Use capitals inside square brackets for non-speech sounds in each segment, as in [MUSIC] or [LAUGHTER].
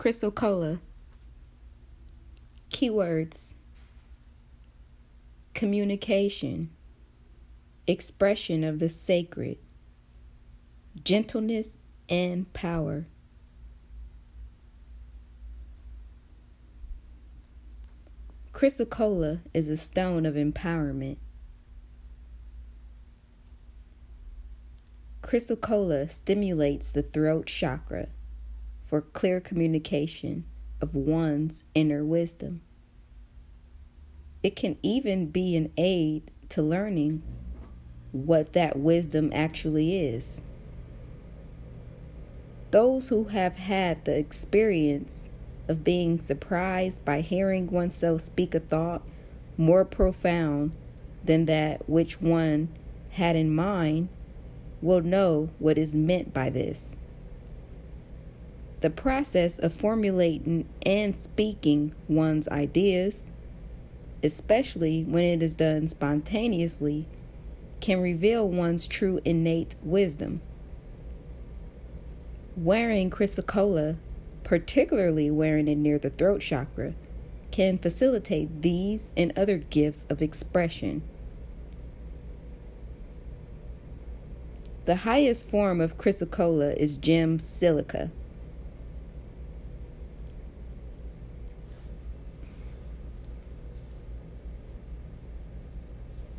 Chrysocolla. Keywords Communication, expression of the sacred, gentleness and power. Chrysocolla is a stone of empowerment. Chrysocolla stimulates the throat chakra for clear communication of one's inner wisdom. It can even be an aid to learning what that wisdom actually is. Those who have had the experience of being surprised by hearing oneself speak a thought more profound than that which one had in mind will know what is meant by this. The process of formulating and speaking one's ideas, especially when it is done spontaneously, can reveal one's true innate wisdom. Wearing chrysocolla, particularly wearing it near the throat chakra, can facilitate these and other gifts of expression. The highest form of chrysocolla is gem silica.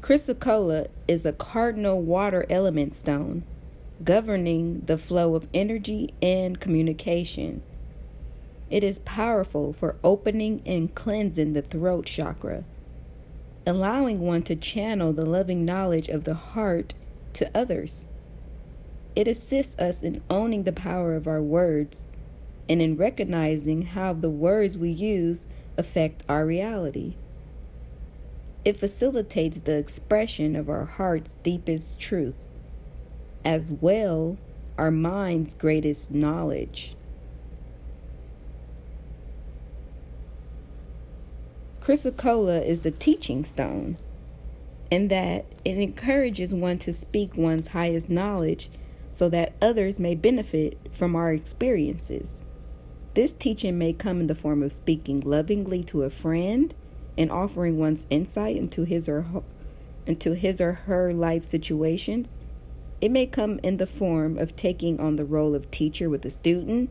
Chrysocolla is a cardinal water element stone, governing the flow of energy and communication. It is powerful for opening and cleansing the throat chakra, allowing one to channel the loving knowledge of the heart to others. It assists us in owning the power of our words and in recognizing how the words we use affect our reality. It facilitates the expression of our heart's deepest truth, as well our mind's greatest knowledge. Chrysocolla is the teaching stone, in that it encourages one to speak one's highest knowledge so that others may benefit from our experiences. This teaching may come in the form of speaking lovingly to a friend and offering one's insight into his or her, into his or her life situations. It may come in the form of taking on the role of teacher with a student,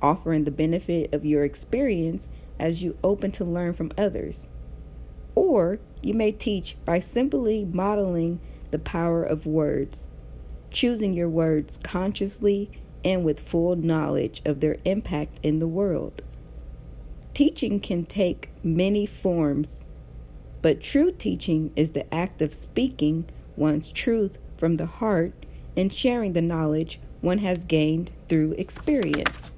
offering the benefit of your experience as you open to learn from others. Or you may teach by simply modeling the power of words choosing your words consciously and with full knowledge of their impact in the world. Teaching can take many forms, but true teaching is the act of speaking one's truth from the heart and sharing the knowledge one has gained through experience.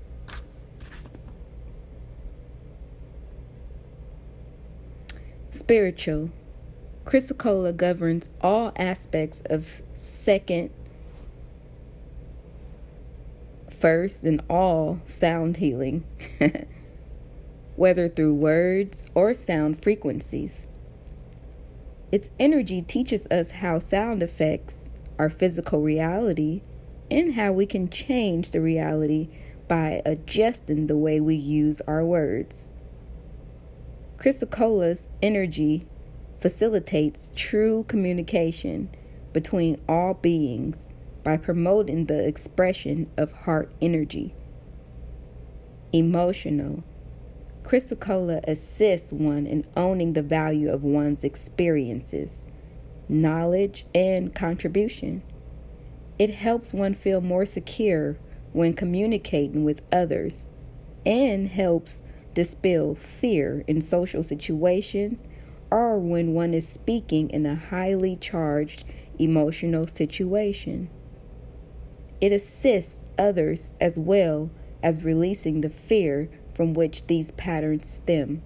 Spiritual. Chrysocolla governs all aspects of second first and all sound healing, [LAUGHS] whether through words or sound frequencies. Its energy teaches us how sound affects our physical reality and how we can change the reality by adjusting the way we use our words. Chrysocolla's energy facilitates true communication between all beings by promoting the expression of heart energy. Emotional. Chrysocolla assists one in owning the value of one's experiences, knowledge, and contribution. It helps one feel more secure when communicating with others and helps dispel fear in social situations or when one is speaking in a highly charged emotional situation. It assists others as well as releasing the fear from which these patterns stem.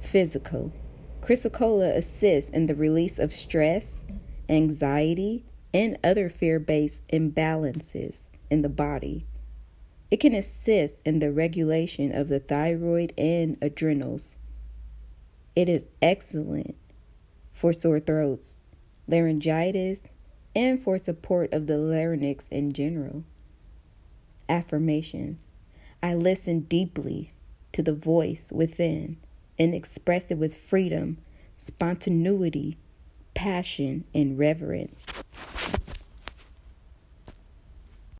Physical. Chrysocolla assists in the release of stress, anxiety, and other fear based imbalances in the body. It can assist in the regulation of the thyroid and adrenals. It is excellent for sore throats, laryngitis, and for support of the larynx in general. Affirmations I listen deeply to the voice within and express it with freedom, spontaneity, passion, and reverence.